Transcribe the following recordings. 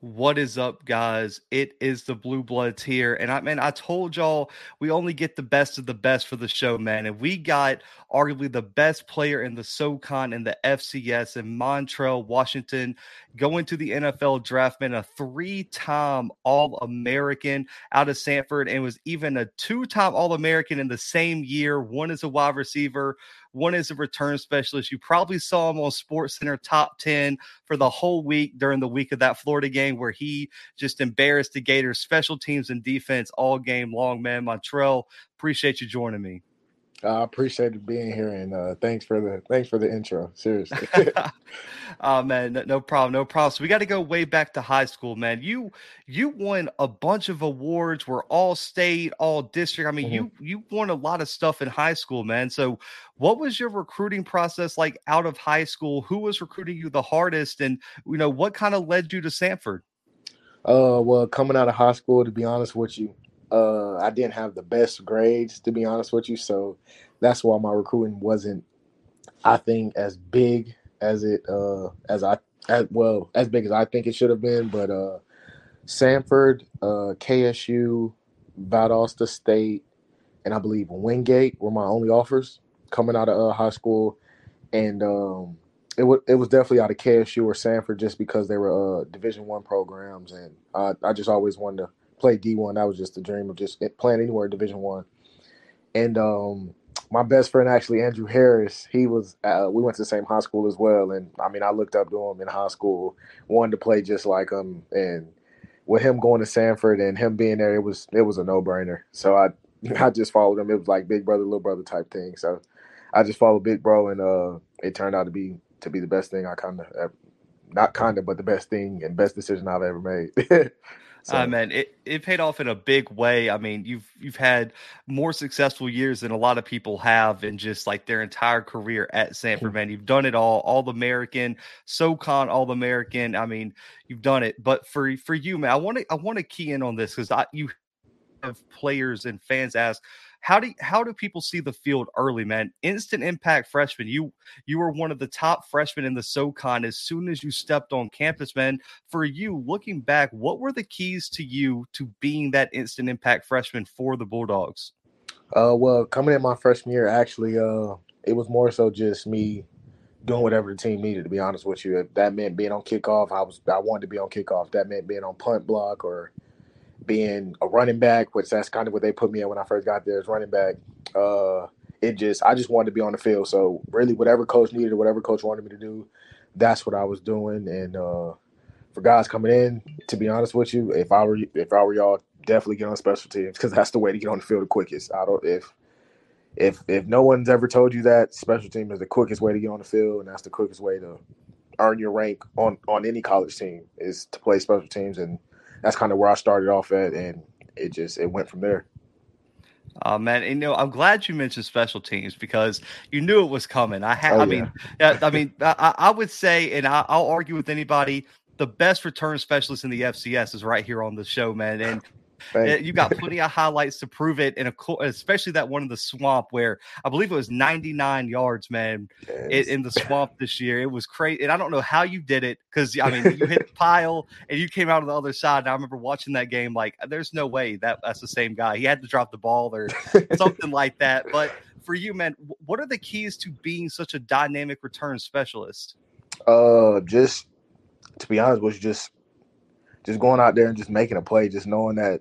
What is up, guys? It is the Blue Bloods here. And I man, I told y'all we only get the best of the best for the show, man. And we got arguably the best player in the SoCon and the FCS in Montrell Washington going to the NFL draft, man, a three-time All-American out of Samford and was even a two-time All-American in the same year. One as a wide receiver, one is a return specialist. You probably saw him on Sports Center top 10 for the whole week during the week of that Florida game where he just embarrassed the Gators special teams and defense all game long, man. Montrell, appreciate you joining me. I appreciate being here, and uh, thanks for the thanks for the intro. Seriously. oh man, no, problem, no problem. So we got to go way back to high school, man. You you won a bunch of awards. Were all state, all district. I mean, mm-hmm. you you won a lot of stuff in high school, man. So what was your recruiting process like out of high school? Who was recruiting you the hardest, and you know what kind of led you to Samford? Uh, well, coming out of high school, to be honest with you, uh, I didn't have the best grades, to be honest with you. So that's why my recruiting wasn't, I think, as big as it uh, as I as well as big as I think it should have been. But uh, Samford, uh, KSU, Valdosta State, and I believe Wingate were my only offers coming out of uh, high school, and um, it was it was definitely out of KSU or Samford just because they were uh, Division One programs, and I, I just always wanted to play D one. That was just a dream of just playing anywhere Division One. And um, my best friend actually Andrew Harris, he was uh, we went to the same high school as well. And I mean, I looked up to him in high school, wanted to play just like him, and with him going to Samford and him being there, it was it was a no brainer. So I I just followed him. It was like big brother, little brother type thing. So I just followed Big Bro, and uh, it turned out to be to be the best thing I kind of not kind of, but the best thing and best decision I've ever made. So. Uh, man, it, it paid off in a big way. I mean, you've you've had more successful years than a lot of people have in just like their entire career at Samford. Mm-hmm. Man, you've done it all, all American, SoCon, all American. I mean, you've done it. But for for you, man, I want to I want to key in on this because I you have players and fans ask how do how do people see the field early, man? Instant impact freshman. You you were one of the top freshmen in the SoCon as soon as you stepped on campus, man. For you, looking back, what were the keys to you to being that instant impact freshman for the Bulldogs? Uh, well, coming in my freshman year, actually, uh, it was more so just me doing whatever the team needed. To be honest with you, if that meant being on kickoff, I was I wanted to be on kickoff. that meant being on punt block or being a running back, which that's kind of what they put me in when I first got there as running back. Uh, it just I just wanted to be on the field. So really, whatever coach needed or whatever coach wanted me to do, that's what I was doing. And uh, for guys coming in, to be honest with you, if I were if I were y'all, definitely get on special teams because that's the way to get on the field the quickest. I don't if if if no one's ever told you that special team is the quickest way to get on the field and that's the quickest way to earn your rank on on any college team is to play special teams and that's kind of where I started off at, and it just it went from there. Oh man, and, you know, I'm glad you mentioned special teams because you knew it was coming. I ha- oh, I mean, I mean, I, I would say, and I, will argue with anybody, the best return specialist in the FCS is right here on the show, man. And you got plenty of highlights to prove it, and especially that one in the swamp where I believe it was 99 yards, man, yes. in the swamp this year. It was crazy, and I don't know how you did it because I mean you hit the pile and you came out on the other side. And I remember watching that game, like there's no way that that's the same guy. He had to drop the ball or something like that. But for you, man, what are the keys to being such a dynamic return specialist? Uh, just to be honest with you, just just going out there and just making a play, just knowing that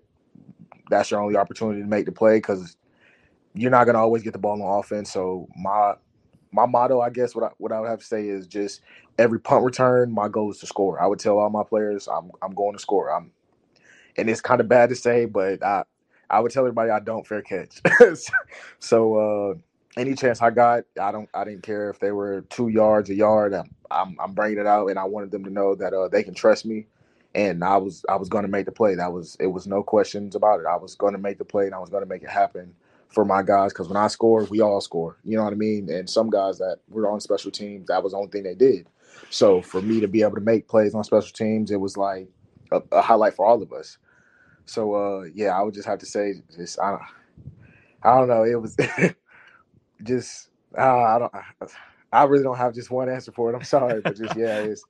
that's your only opportunity to make the play because you're not gonna always get the ball on offense. So my my motto, I guess, what I what I would have to say is just every punt return, my goal is to score. I would tell all my players, I'm I'm going to score. I'm, and it's kind of bad to say, but I I would tell everybody I don't fair catch. so uh, any chance I got, I don't I didn't care if they were two yards, a yard. I'm I'm, I'm bringing it out, and I wanted them to know that uh, they can trust me and I was I was going to make the play. That was it was no questions about it. I was going to make the play and I was going to make it happen for my guys because when I score, we all score. You know what I mean? And some guys that were on special teams, that was the only thing they did. So for me to be able to make plays on special teams, it was like a, a highlight for all of us. So uh, yeah, I would just have to say, just I don't, I don't know. It was just uh, I don't. I really don't have just one answer for it. I'm sorry, but just yeah, it's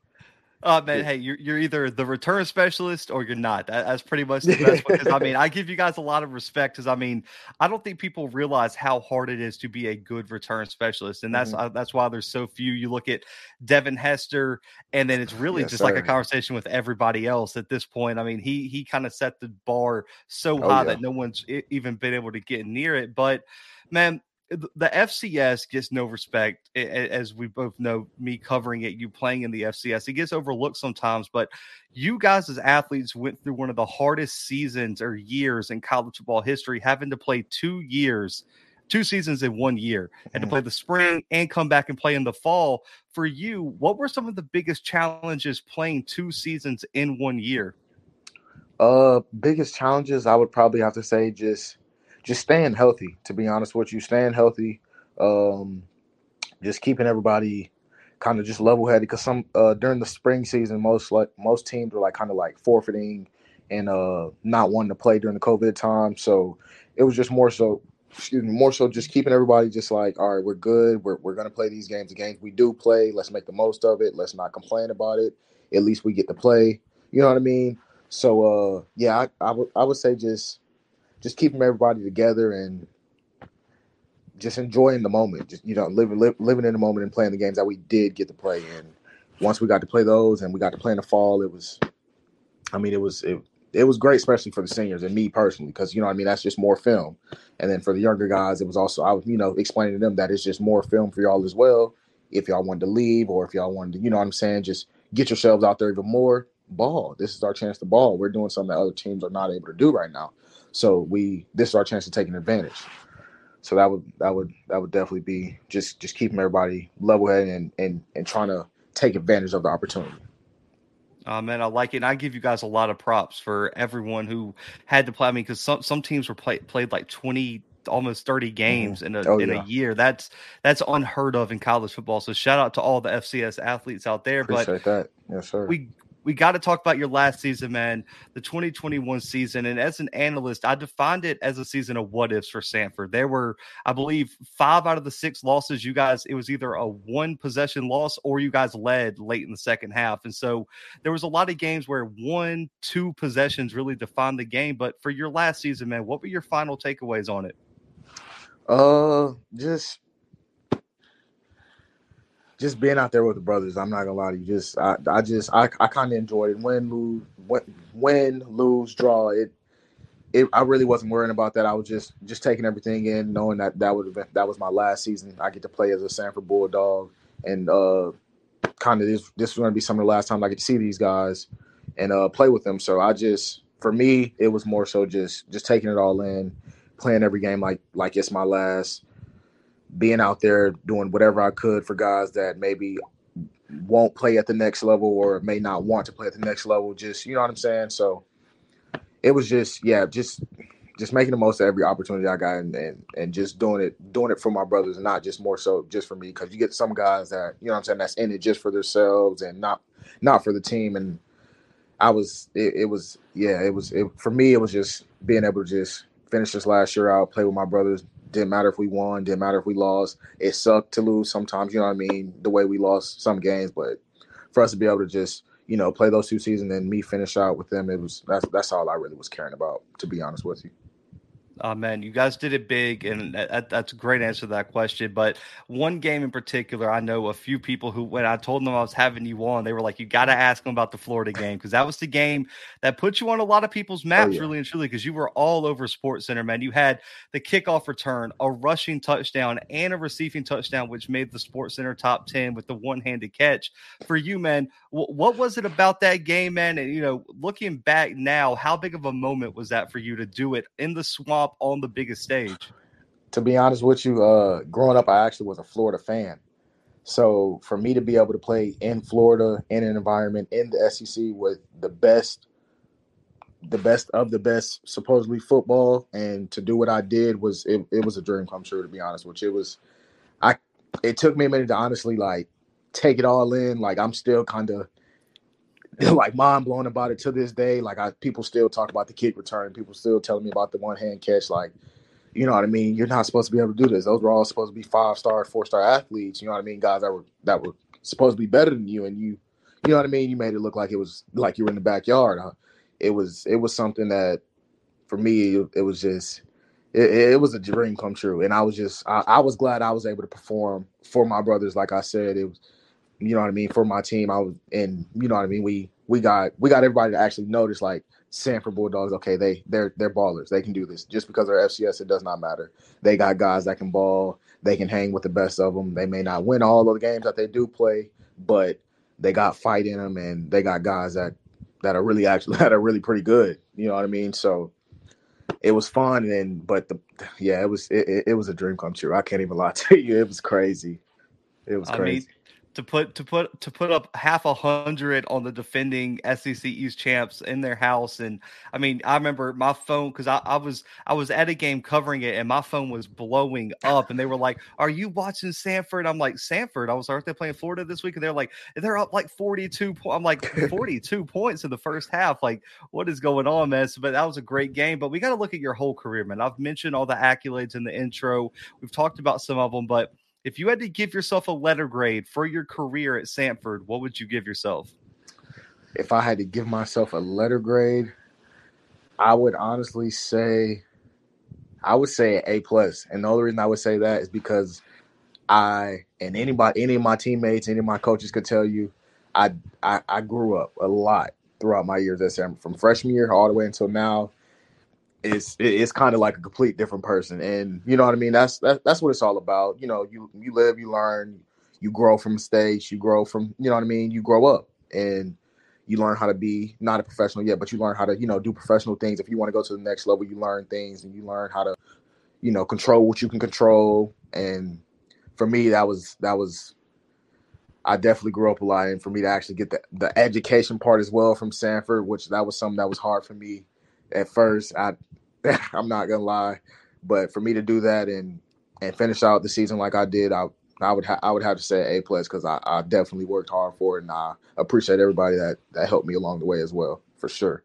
Oh man, hey, you're you're either the return specialist or you're not. That, that's pretty much the best Because I mean, I give you guys a lot of respect because I mean, I don't think people realize how hard it is to be a good return specialist, and that's mm-hmm. uh, that's why there's so few. You look at Devin Hester, and then it's really yes, just sir. like a conversation with everybody else at this point. I mean, he he kind of set the bar so oh, high yeah. that no one's even been able to get near it. But man, the FCS gets no respect, as we both know. Me covering it, you playing in the FCS, it gets overlooked sometimes. But you guys, as athletes, went through one of the hardest seasons or years in college football history, having to play two years, two seasons in one year, and to mm-hmm. play the spring and come back and play in the fall. For you, what were some of the biggest challenges playing two seasons in one year? Uh, biggest challenges, I would probably have to say just just staying healthy. To be honest with you, staying healthy, um, just keeping everybody kind of just level headed. Because some uh, during the spring season, most like most teams were like kind of like forfeiting and uh, not wanting to play during the COVID time. So it was just more so, excuse me, more so just keeping everybody just like, all right, we're good. We're we're gonna play these games. The games we do play, let's make the most of it. Let's not complain about it. At least we get to play. You know what I mean? So uh, yeah, I, I would say just just keeping everybody together and just enjoying the moment. Just you know, living living in the moment and playing the games that we did get to play. And once we got to play those and we got to play in the fall, it was, I mean, it was it, it was great, especially for the seniors and me personally, because you know, I mean, that's just more film. And then for the younger guys, it was also I was you know explaining to them that it's just more film for y'all as well. If y'all wanted to leave or if y'all wanted to, you know what I'm saying, just get yourselves out there even more. Ball. This is our chance to ball. We're doing something that other teams are not able to do right now. So we this is our chance to take an advantage. So that would that would that would definitely be just just keeping everybody level headed and and and trying to take advantage of the opportunity. Uh, man, I like it. And I give you guys a lot of props for everyone who had to play. I mean, because some some teams were play, played like twenty, almost thirty mm-hmm. games in a oh, in yeah. a year. That's that's unheard of in college football. So shout out to all the FCS athletes out there. Appreciate but that. Yes, sir. We we got to talk about your last season, man, the 2021 season. And as an analyst, I defined it as a season of what ifs for Samford. There were, I believe, five out of the six losses. You guys, it was either a one possession loss or you guys led late in the second half. And so there was a lot of games where one, two possessions really defined the game. But for your last season, man, what were your final takeaways on it? Uh, just just being out there with the brothers, I'm not gonna lie to you. Just I, I just I, I kind of enjoyed it. Win, lose, win, lose, draw. It, it. I really wasn't worrying about that. I was just just taking everything in, knowing that that would have been that was my last season. I get to play as a Samford Bulldog, and uh, kind of this this was gonna be some of the last time I get to see these guys and uh play with them. So I just for me, it was more so just just taking it all in, playing every game like like it's my last being out there doing whatever I could for guys that maybe won't play at the next level or may not want to play at the next level. Just you know what I'm saying. So it was just yeah, just just making the most of every opportunity I got and and, and just doing it doing it for my brothers not just more so just for me because you get some guys that you know what I'm saying that's in it just for themselves and not not for the team and I was it, it was yeah it was it, for me it was just being able to just finish this last year out play with my brothers didn't matter if we won, didn't matter if we lost. It sucked to lose sometimes, you know what I mean? The way we lost some games, but for us to be able to just, you know, play those two seasons and me finish out with them, it was that's that's all I really was caring about, to be honest with you. Oh man, you guys did it big, and that, that's a great answer to that question. But one game in particular, I know a few people who, when I told them I was having you on, they were like, "You got to ask them about the Florida game because that was the game that put you on a lot of people's oh, maps, oh, yeah. really and truly, because you were all over Sports Center, man. You had the kickoff return, a rushing touchdown, and a receiving touchdown, which made the Sports Center top ten with the one-handed catch. For you, man, w- what was it about that game, man? And you know, looking back now, how big of a moment was that for you to do it in the swamp? Up on the biggest stage? To be honest with you, uh, growing up, I actually was a Florida fan. So for me to be able to play in Florida in an environment in the SEC with the best, the best of the best, supposedly football, and to do what I did was it, it was a dream come true. To be honest, which it was, I it took me a minute to honestly like take it all in. Like I'm still kind of like mind blown about it to this day. Like I people still talk about the kick return. People still telling me about the one hand catch. Like, you know what I mean? You're not supposed to be able to do this. Those were all supposed to be five star, four star athletes. You know what I mean? Guys that were that were supposed to be better than you, and you you know what I mean. You made it look like it was like you were in the backyard. Huh? It was it was something that for me it, it was just it, it, was a dream come true, and I was just I, I was glad I was able to perform for my brothers. Like I said, it was you know what I mean for my team. I was and you know what I mean. We we got we got everybody to actually notice like Samford Bulldogs. Okay, they they're they're ballers. They can do this. Just because they're FCS, it does not matter. They got guys that can ball. They can hang with the best of them. They may not win all of the games that they do play, but they got fight in them, and they got guys that that are really actually that are really pretty good. You know what I mean? So it was fun, and but the yeah, it was it, it was a dream come true. I can't even lie to you. It was crazy. It was crazy. I mean, to put to put to put up half a hundred on the defending SEC East champs in their house. And I mean, I remember my phone because I, I was I was at a game covering it, and my phone was blowing up. And they were like, "Are you watching Samford?" I'm like, "Samford." I was, "Aren't they playing Florida this week?" And they're like, "They're up like 42 points." I'm like, "42 points in the first half. Like, what is going on, man?" So, but that was a great game. But we got to look at your whole career, man. I've mentioned all the accolades in the intro. We've talked about some of them, but if you had to give yourself a letter grade for your career at Samford, what would you give yourself? If I had to give myself a letter grade, I would honestly say I would say A plus. And the only reason I would say that is because I and anybody any of my teammates, any of my coaches could tell you, I I, I grew up a lot throughout my years at Samford, from freshman year all the way until now it's it's kind of like a complete different person and you know what i mean? That's that, that's what it's all about. You know you you live you learn you grow from mistakes you grow from you know what i mean? You grow up and you learn how to be not a professional yet but you learn how to you know do professional things. If you want to go to the next level you learn things and you learn how to you know control what you can control and for me that was that was I definitely grew up a lot, and for me to actually get the, the education part as well from Samford, which that was something that was hard for me at first. I I'm not gonna lie, but for me to do that and and finish out the season like I did, I I would ha- I would have to say A plus because I, I definitely worked hard for it, and I appreciate everybody that that helped me along the way as well, for sure.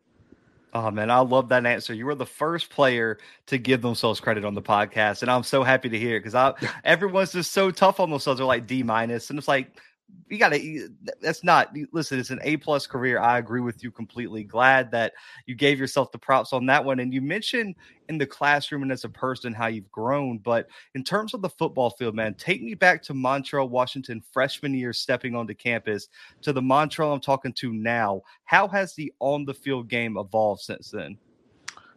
Oh man, I love that answer. You were the first player to give themselves credit on the podcast, and I'm so happy to hear it because I everyone's just so tough on themselves. They're like D minus, and it's like you got to that's not listen it's an a plus career i agree with you completely glad that you gave yourself the props on that one and you mentioned in the classroom and as a person how you've grown but in terms of the football field man take me back to montrell washington freshman year stepping onto campus to the montrell i'm talking to now how has the on the field game evolved since then?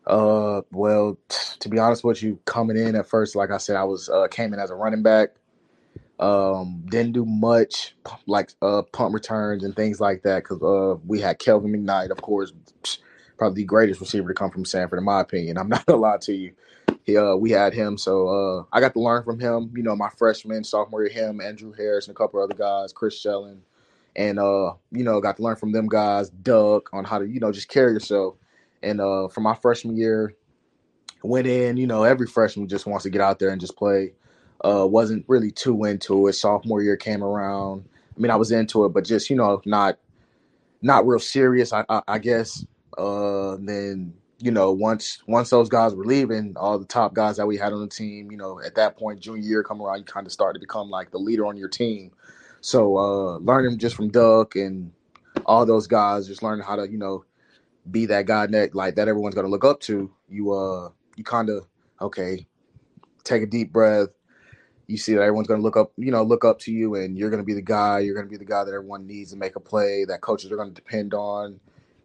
Uh well t- to be honest with you coming in at first like i said i was uh came in as a running back um, didn't do much like uh punt returns and things like that because uh we had Kelvin McKnight, of course, probably the greatest receiver to come from Samford, in my opinion. I'm not gonna lie to you. He, uh, we had him, so uh, I got to learn from him. You know, my freshman, sophomore him, Andrew Harris, and a couple other guys, Chris Shellen, and uh, you know, got to learn from them guys, Doug, on how to you know just carry yourself. And uh, for my freshman year, went in. You know, every freshman just wants to get out there and just play. Uh, wasn't really too into it. Sophomore year came around. I mean, I was into it, but just you know, not not real serious. I, I, I guess. Uh, then you know, once once those guys were leaving, all the top guys that we had on the team, you know, at that point, junior year come around, you kind of start to become like the leader on your team. So uh, learning just from Duck and all those guys, just learning how to you know be that guy that like that everyone's gonna look up to. You uh, you kind of okay, take a deep breath, you see that everyone's going to look up, you know, look up to you, and you're going to be the guy. You're going to be the guy that everyone needs to make a play that coaches are going to depend on,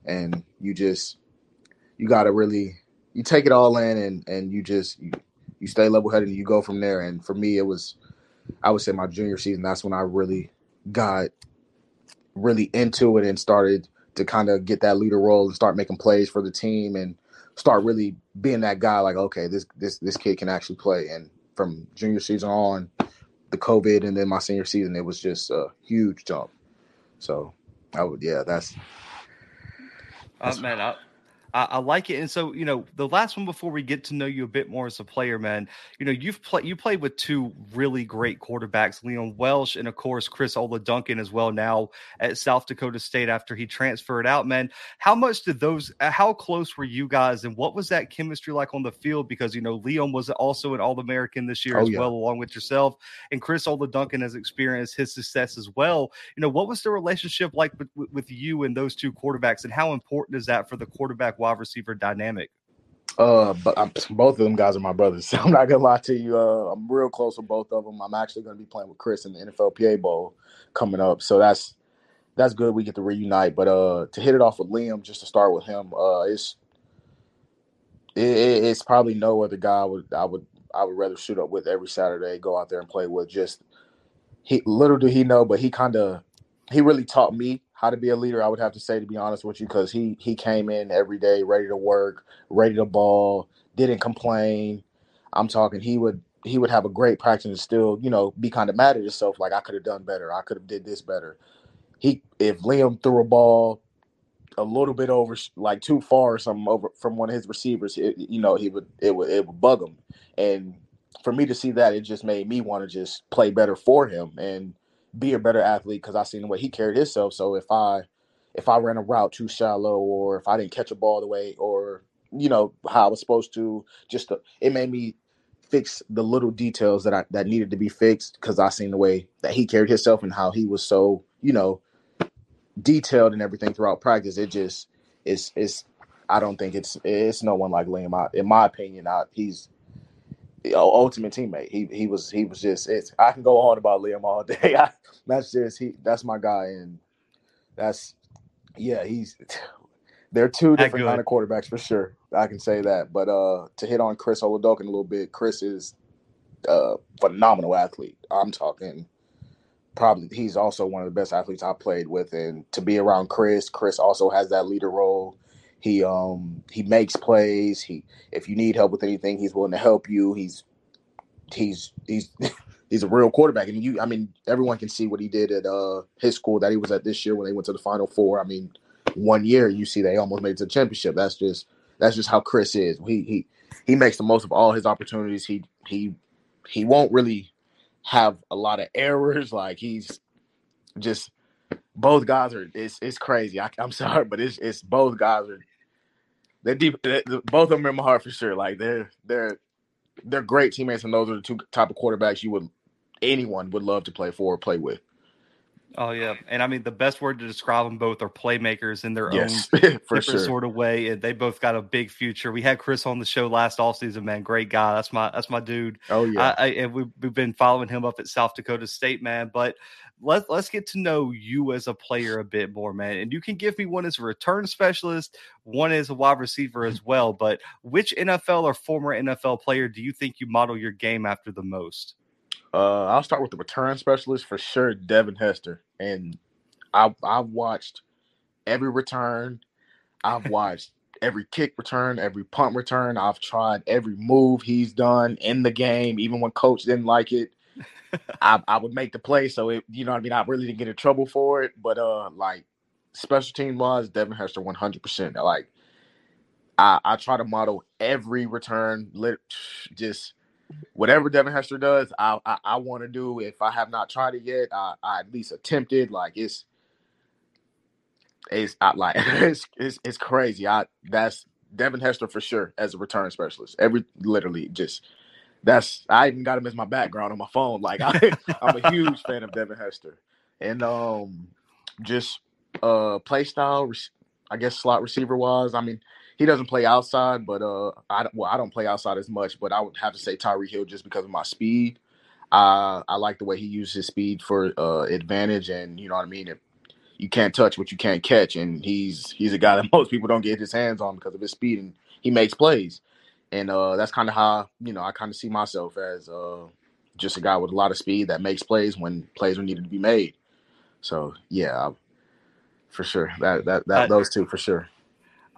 and you just you got to really you take it all in, and and you just you, you stay level headed, and you go from there. And for me, it was I would say my junior season. That's when I really got really into it and started to kind of get that leader role and start making plays for the team and start really being that guy. Like, okay, this this this kid can actually play, and from junior season on, the COVID, and then my senior season, it was just a huge jump. So I would, yeah, that's. that's uh, man, I, I, I, like it. And so, you know, the last one before we get to know you a bit more as a player, man, you know, you've played you played with two really great quarterbacks, Liam Welch and of course Chris Oladokun as well now at South Dakota State after he transferred out, man. How much did those uh, how close were you guys and what was that chemistry like on the field? Because you know, Leon was also an all American this year oh, as yeah. well, along with yourself. And Chris Oladokun has experienced his success as well. You know, what was the relationship like with, with you and those two quarterbacks, and how important is that for the quarterback wide receiver dynamic? Uh, but I'm, both of them guys are my brothers. So I'm not gonna lie to you. Uh, I'm real close with both of them. I'm actually gonna be playing with Chris in the NFLPA Bowl coming up, so that's that's good. We get to reunite. But uh, to hit it off with Liam, just to start with him, uh, it's it, it's probably no other guy I would I would I would rather shoot up with every Saturday, go out there and play with. Just he little did he know, but he kind of he really taught me how to be a leader. I would have to say, to be honest with you, because he he came in every day ready to work, ready to ball, didn't complain. I'm talking. He would he would have a great practice and still, you know, be kind of mad at himself, like I could have done better. I could have did this better. He if Liam threw a ball a little bit over, like too far or something over from one of his receivers, it, you know, he would it would it would bug him. And for me to see that, it just made me want to just play better for him and be a better athlete because I seen the way he carried himself. So if I if I ran a route too shallow or if I didn't catch a ball the way or you know how I was supposed to, just to, it made me fix the little details that I that needed to be fixed because I seen the way that he carried himself and how he was so you know detailed and everything throughout practice. It just is is I don't think it's it's no one like Liam. I, in my opinion, I, he's ultimate teammate. He he was he was just it's I can go on about Liam all day. I, that's just he that's my guy and that's yeah, he's they're two different kind of quarterbacks for sure. I can say that. But uh to hit on Chris Oladokun a little bit, Chris is a phenomenal athlete. I'm talking probably he's also one of the best athletes I played with and to be around Chris, Chris also has that leader role. He um he makes plays. He if you need help with anything, he's willing to help you. He's he's he's he's a real quarterback. And you I mean everyone can see what he did at uh his school that he was at this year when they went to the final four. I mean, one year you see they almost made it to the championship. That's just that's just how Chris is. He he he makes the most of all his opportunities. He he he won't really have a lot of errors. Like he's just both guys are it's it's crazy. I, am sorry, but it's it's both guys are they're deep. They're, both of them are in my heart for sure. Like they're they're they're great teammates, and those are the two type of quarterbacks you would anyone would love to play for or play with. Oh yeah, and I mean the best word to describe them both are playmakers in their yes, own different sure. sort of way, and they both got a big future. We had Chris on the show last off season, man, great guy. That's my that's my dude. Oh yeah, I, I, and we've, we've been following him up at South Dakota State, man. But let let's get to know you as a player a bit more, man. And you can give me one as a return specialist, one as a wide receiver as well. But which NFL or former NFL player do you think you model your game after the most? Uh, I'll start with the return specialist for sure, Devin Hester, and I I've watched every return. I've watched every kick return, every punt return. I've tried every move he's done in the game, even when coach didn't like it. I, I would make the play, so it you know what I mean. I really didn't get in trouble for it, but uh, like special team wise, Devin Hester one hundred percent. Like I I try to model every return, lit, just whatever Devin Hester does, I I, I want to do. If I have not tried it yet, I, I at least attempted. Like it's it's I, like it's, it's it's crazy. I that's Devin Hester for sure as a return specialist. Every literally just that's I even got him as my background on my phone. Like I, I'm a huge fan of Devin Hester, and um, just uh play style. I guess slot receiver wise. I mean, he doesn't play outside, but uh, I well, I don't play outside as much, but I would have to say Tyreek Hill just because of my speed. Uh, I like the way he uses his speed for uh, advantage, and you know what I mean. You can't touch what you can't catch, and he's he's a guy that most people don't get his hands on because of his speed, and he makes plays. And uh, that's kind of how you know I kind of see myself as uh, just a guy with a lot of speed that makes plays when plays are needed to be made. So yeah, I, for sure that that, that those two for sure.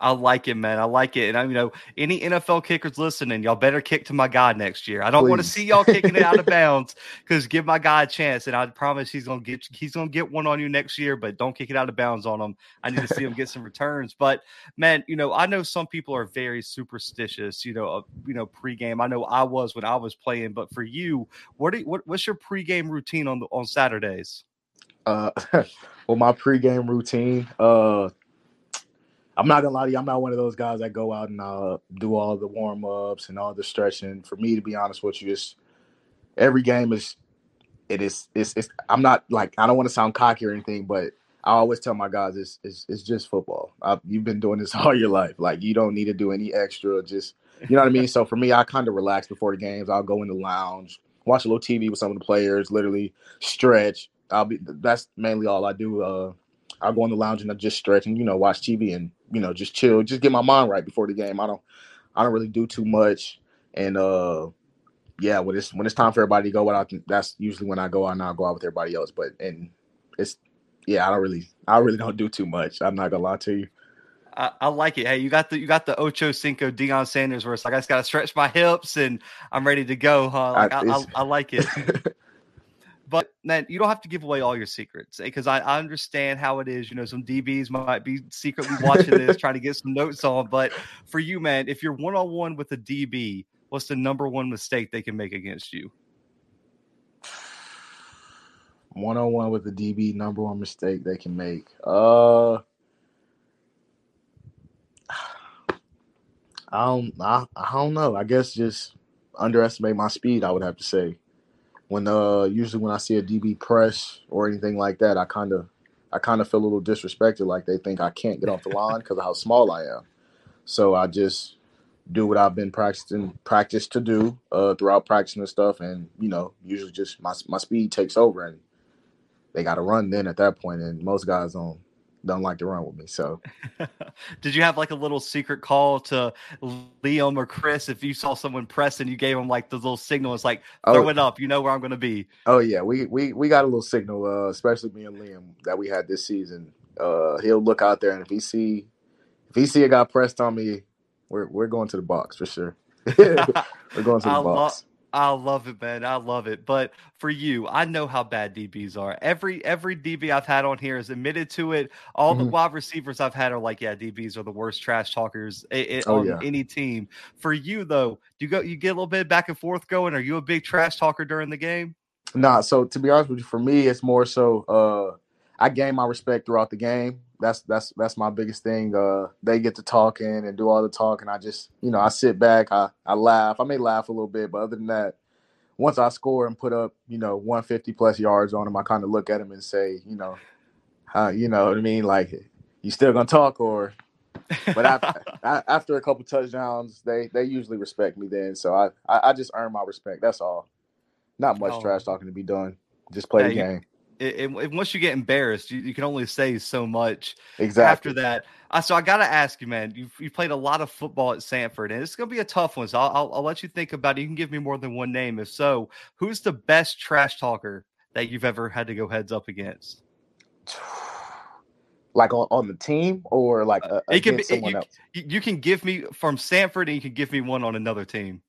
I like it, man. I like it. And I, you know, any NFL kickers listening, y'all better kick to my guy next year. I don't want to see y'all kicking it out of bounds because give my guy a chance. And I promise he's gonna get he's gonna get one on you next year, but don't kick it out of bounds on him. I need to see him get some returns. But man, you know, I know some people are very superstitious, you know, uh, you know, pregame. I know I was when I was playing, but for you, what, you, what what's your pregame routine on the on Saturdays? Uh well my pregame routine, uh I'm not gonna lie to you. I'm not one of those guys that go out and uh, do all the warm ups and all the stretching. For me, to be honest with you, it's every game is it is it's, it's I'm not like I don't want to sound cocky or anything, but I always tell my guys it's it's, it's just football. I, you've been doing this all your life. Like you don't need to do any extra. Just you know what I mean. So for me, I kind of relax before the games. I'll go in the lounge, watch a little TV with some of the players, literally stretch. I'll be that's mainly all I do. Uh, I'll go in the lounge and I just stretch and you know watch TV and you know just chill, just get my mind right before the game. I don't I don't really do too much, and uh yeah, when it's when it's time for everybody to go out, that's usually when I go out and I'll go out with everybody else. But and it's yeah, I don't really I really don't do too much. I'm not gonna lie to you. I, I, like it. Hey, you got the you got the Ocho Cinco Deion Sanders where it's like I just gotta stretch my hips and I'm ready to go, huh? Like, I, I, I like it. But man, you don't have to give away all your secrets because eh, I, I, understand how it is. You know, some DBs might be secretly watching this, trying to get some notes on. But for you, man, if you're one on one with a DB, what's the number one mistake they can make against you? One on one with the DB, number one mistake they can make. Uh, I don't, I, I don't know. I guess just underestimate my speed. I would have to say when uh usually when I see a DB press or anything like that, I kind of I kind of feel a little disrespected, like they think I can't get off the line because of how small I am. So I just do what I've been practicing practice to do uh, throughout practicing and stuff, and you know usually just my my speed takes over and they got to run then at that point, and most guys don't don't like to run with me. So, did you have like a little secret call to Liam or Chris if you saw someone press and you gave them like the little signal? It's like throw oh, it up, you know where I'm going to be. Oh yeah, we we we got a little signal, uh, especially me and Liam that we had this season. Uh, he'll look out there and if he see if he see a guy pressed on me, we're we're going to the box for sure. we're going to the I box. I love it, man. I love it. But for you, I know how bad DBs are. Every every DB I've had on here has admitted to it. All mm-hmm. the wide receivers I've had are like, yeah, DBs are the worst trash talkers it, it, oh, on yeah. any team. For you though, do you go you get a little bit back and forth going? Are you a big trash talker during the game? Nah. So to be honest with you, for me, it's more so uh I gain my respect throughout the game. That's that's that's my biggest thing. Uh, they get to talking and do all the talking. I just you know I sit back. I I laugh. I may laugh a little bit, but other than that, once I score and put up you know 150 plus yards on them, I kind of look at them and say you know, uh, you know what I mean. Like you still gonna talk or. but after, after a couple touchdowns, they they usually respect me then. So I, I, I just earn my respect. That's all. Not much oh. trash talking to be done. Just play yeah, the game it, it, once you get embarrassed, you, you, can only say so much. Exactly. After that, so I got to ask you, man. You you played a lot of football at Samford, and it's going to be a tough one. So I'll, I'll, I'll let you think about it. You can give me more than one name. If so, who's the best trash talker that you've ever had to go heads up against? Like on, on the team or like uh, it can be, someone you, else? You can give me from Samford, and you can give me one on another team.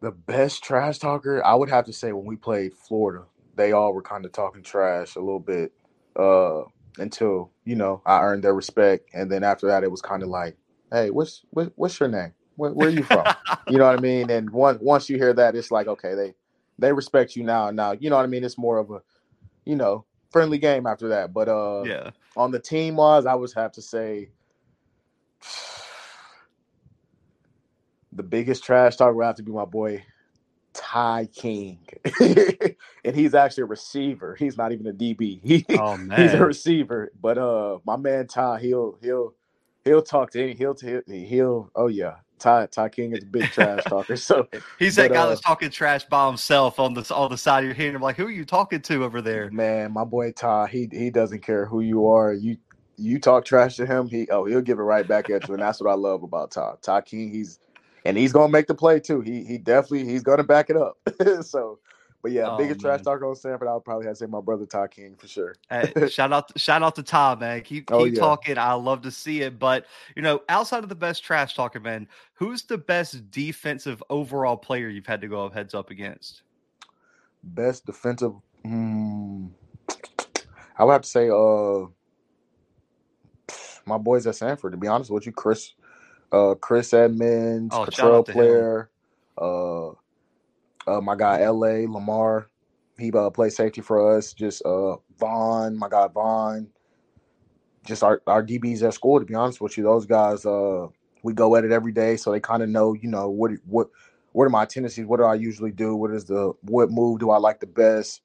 The best trash talker, I would have to say when we played Florida they all were kind of talking trash a little bit uh, until you know I earned their respect, and then after that, it was kind of like, "Hey, what's what, what's your name? Where, where, are you from?" you know what I mean? And once once you hear that, it's like, okay, they they respect you now. Now, you know what I mean? It's more of a, you know, friendly game after that. But uh, yeah, on the team wise, I would have to say. The biggest trash talk would have to be my boy Ty King, and he's actually a receiver. He's not even a DB. He, oh man, he's a receiver. But uh, my man Ty, he'll he'll he'll talk to any. He'll he'll, he'll oh yeah. Ty Ty King is a big trash talker. So he's that but, guy uh, that's talking trash by himself on the on the side of your head. I'm like, who are you talking to over there? Man, my boy Ty, he he doesn't care who you are. You you talk trash to him, he oh he'll give it right back at you, and that's what I love about Ty. Ty King, he's and he's gonna make the play too. He he definitely he's gonna back it up. so, But yeah, oh, biggest man. trash talker on Samford, I would probably have to say my brother Todd King for sure. hey, shout out, shout out to Todd, man. Keep oh, keep oh, yeah. talking. I love to see it. But you know, outside of the best trash talker, man, who's the best defensive overall player you've had to go heads up against? Best defensive. Hmm, I would have to say, uh, my boys at Samford. To be honest with you, Chris, uh, Chris Edmonds, oh, Patrol player, uh uh, my guy La Lamar, he uh, plays safety for us. Just uh, Vaughn, my guy Vaughn, just our our DBs at school. To be honest with you, those guys, uh, we go at it every day, so they kind of know, you know, what what what are my tendencies? What do I usually do? What is the what move do I like the best?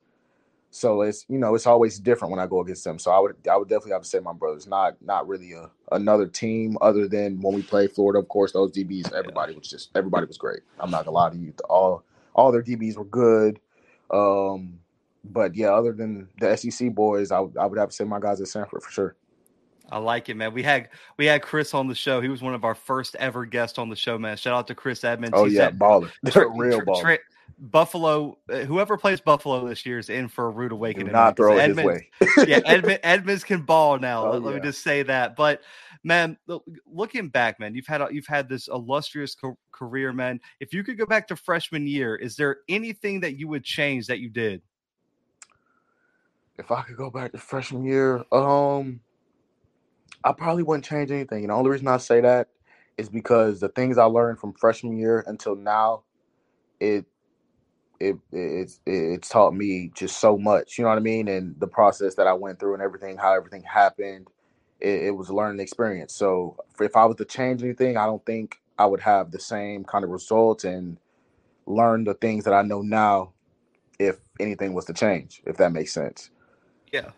So it's you know it's always different when I go against them. So I would I would definitely have to say my brothers. Not not really a another team other than when we play Florida. Of course, those DBs, everybody was just everybody was great. I'm not gonna lie to you. All all their DBs were good. Um, but yeah, other than the SEC boys, I, I would have to say my guys at Samford for sure. I like it, man. We had we had Chris on the show. He was one of our first ever guests on the show, man. Shout out to Chris Edmonds. Oh yeah, baller, real baller. Tra- Buffalo, uh, whoever plays Buffalo this year is in for a rude awakening. Do not throw Edmonds, his way. yeah, Edmonds, Edmonds can ball now. Oh, let, yeah. me just say that. But man, looking back, man, you've had you've had this illustrious co- career, man. If you could go back to freshman year, is there anything that you would change that you did? If I could go back to freshman year, um, I probably wouldn't change anything. And the only reason I say that is because the things I learned from freshman year until now, it it it's it's taught me just so much. You know what I mean? And the process that I went through and everything, how everything happened, it, it was a learning experience. So if I was to change anything, I don't think I would have the same kind of results and learn the things that I know now if anything was to change, if that makes sense. Yeah.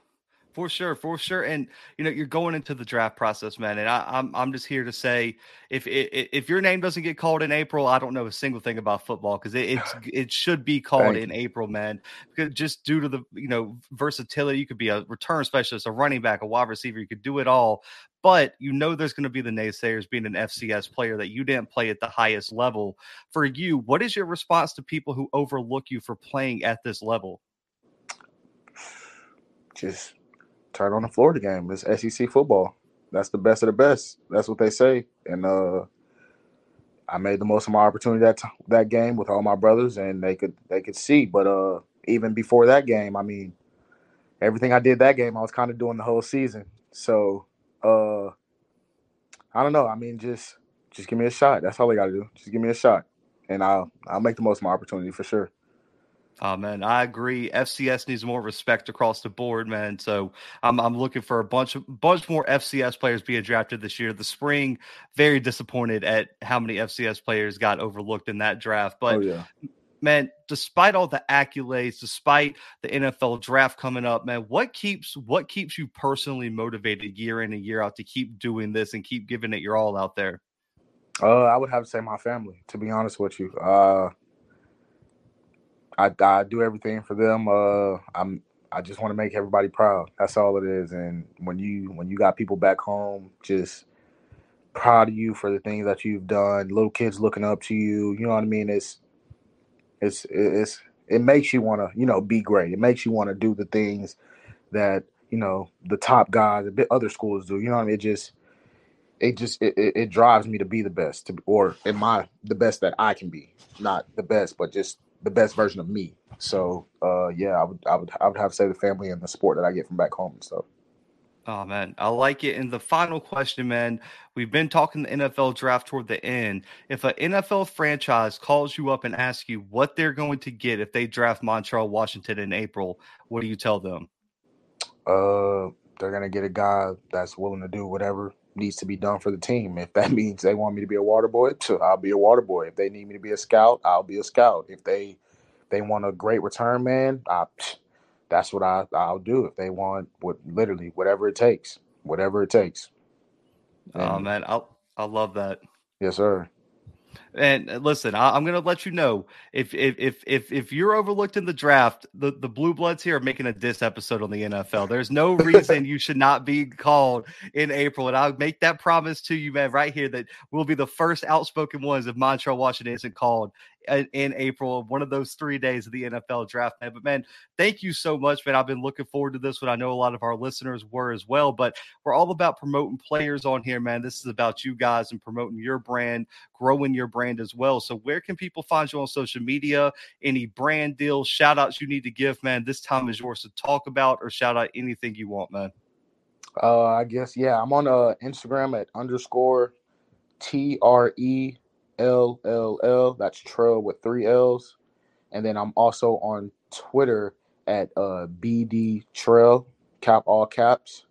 For sure, for sure, and you know you're going into the draft process, man. And I, am I'm, I'm just here to say, if if your name doesn't get called in April, I don't know a single thing about football because it, it's it should be called in April, man. Because just due to the you know versatility, you could be a return specialist, a running back, a wide receiver, you could do it all. But you know there's going to be the naysayers being an FCS player that you didn't play at the highest level. For you, what is your response to people who overlook you for playing at this level? Just turn on the Florida game. It's SEC football. That's the best of the best. That's what they say. And uh, I made the most of my opportunity that that game with all my brothers, and they could they could see. But uh, even before that game, I mean, everything I did that game, I was kind of doing the whole season. So uh, I don't know. I mean, just just give me a shot. That's all they got to do. Just give me a shot, and I'll I'll make the most of my opportunity for sure. Oh man, I agree. FCS needs more respect across the board, man. So I'm I'm looking for a bunch of bunch more FCS players being drafted this year. The spring, very disappointed at how many FCS players got overlooked in that draft. But oh, yeah. man, despite all the accolades, despite the NFL draft coming up, man, what keeps what keeps you personally motivated year in and year out to keep doing this and keep giving it your all out there? Uh, I would have to say my family, to be honest with you. Uh I, I do everything for them. Uh, I'm I just want to make everybody proud. That's all it is. And when you when you got people back home just proud of you for the things that you've done, little kids looking up to you, you know what I mean? It's it's it's it makes you want to you know be great. It makes you want to do the things that you know the top guys, other schools do. You know what I mean? It just it just it, it, drives me to be the best, to, or in my the best that I can be, not the best, but just the best version of me. So uh, yeah, I would I would I would have to say the family and the support that I get from back home and stuff. Oh man, I like it. And the final question, man, we've been talking the NFL draft toward the end. If an NFL franchise calls you up and asks you what they're going to get if they draft Montrell Washington in April, what do you tell them? Uh, they're gonna get a guy that's willing to do whatever needs to be done for the team. If that means they want me to be a water boy, I'll be a water boy. If they need me to be a scout, I'll be a scout. If they they want a great return man, I, that's what I I'll do. If they want what literally whatever it takes, whatever it takes. Oh, oh man, I I love that. Yes, sir. And uh, listen, I, am going to let you know if if if if if you're overlooked in the draft, the the blue bloods here are making a diss episode on the NFL. There's no reason you should not be called in April, and I'll make that promise to you, man, right here that we'll be the first outspoken ones if Montrell Washington isn't called in, April, one of those three days of the NFL draft, man. But man, thank you so much, man. I've been looking forward to this one. I know a lot of our listeners were as well, but we're all about promoting players on here, man. This is about you guys and promoting your brand, growing your brand as well. So where can people find you on social media? Any brand deals, shout outs you need to give, man? This time is yours to talk about or shout out anything you want, man. Uh, I guess yeah. I'm on uh Instagram at underscore T R E L L L. That's Trail with three L's, and then I'm also on Twitter at uh BD Trail cap all caps.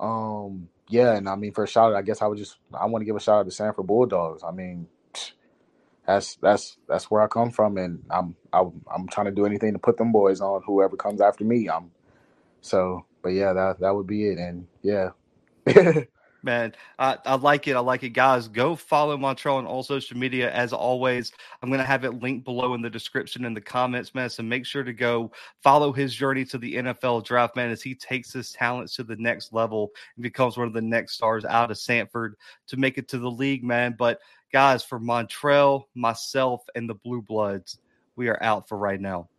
Um, yeah, and I mean for a shout out, I guess I would just I want to give a shout out to Samford Bulldogs. I mean, that's that's that's where I come from, and I'm I'm, I'm trying to do anything to put them boys on. Whoever comes after me, I'm so but yeah, that that would be it. And yeah. Man, I, I like it. I like it, guys. Go follow Montrell on all social media. As always, I'm going to have it linked below in the description in the comments, man. So make sure to go follow his journey to the NFL draft, man, as he takes his talents to the next level and becomes one of the next stars out of Samford to make it to the league, man. But guys, for Montrell, myself, and the Blue Bloods, we are out for right now.